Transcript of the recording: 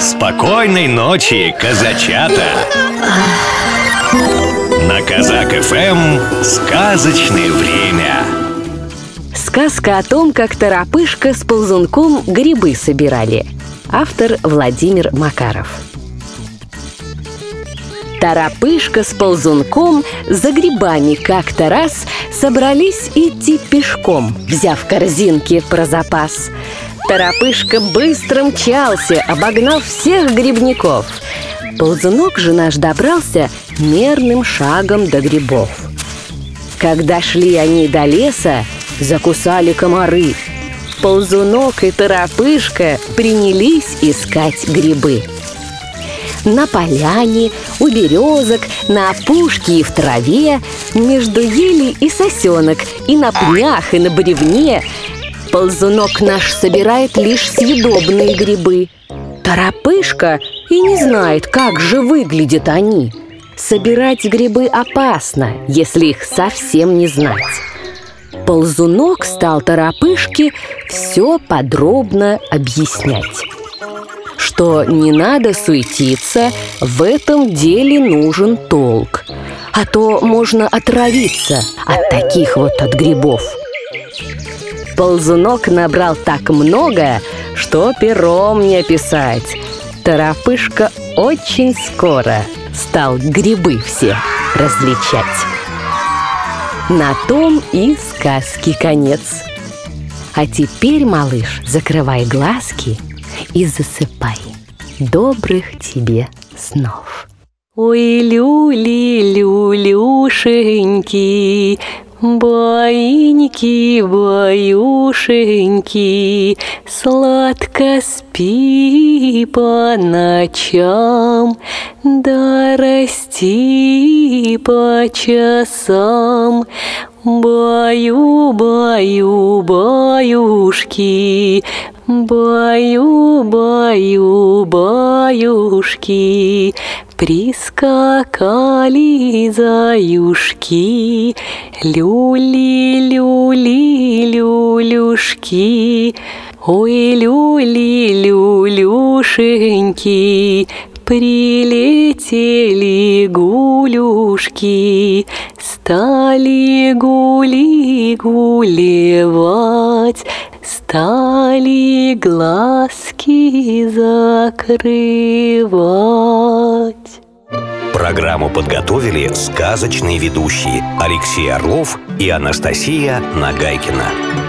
Спокойной ночи, казачата! На Казак ФМ сказочное время. Сказка о том, как торопышка с ползунком грибы собирали. Автор Владимир Макаров. Торопышка с ползунком за грибами как-то раз собрались идти пешком, взяв корзинки про запас. Торопышка быстро мчался, обогнав всех грибников. Ползунок же наш добрался мерным шагом до грибов. Когда шли они до леса, закусали комары. Ползунок и торопышка принялись искать грибы. На поляне, у березок, на опушке и в траве, между ели и сосенок, и на пнях, и на бревне. Ползунок наш собирает лишь съедобные грибы. Торопышка и не знает, как же выглядят они. Собирать грибы опасно, если их совсем не знать. Ползунок стал торопышке все подробно объяснять что не надо суетиться, в этом деле нужен толк. А то можно отравиться от таких вот от грибов. Ползунок набрал так много, что пером не описать. Торопышка очень скоро стал грибы все различать. На том и сказки конец. А теперь, малыш, закрывай глазки и засыпай. Добрых тебе снов. Ой, люли, люлюшеньки, Баиньки, баюшеньки, Сладко спи по ночам, Да расти по часам. Баю, баю, баюшки, Баю, баю, баюшки, Прискакали заюшки, Люли, люли, люлюшки, Ой, люли, люлюшеньки, Прилетели гулюшки, Стали гули гулевать, Стали глазки закрывать. Программу подготовили сказочные ведущие Алексей Орлов и Анастасия Нагайкина.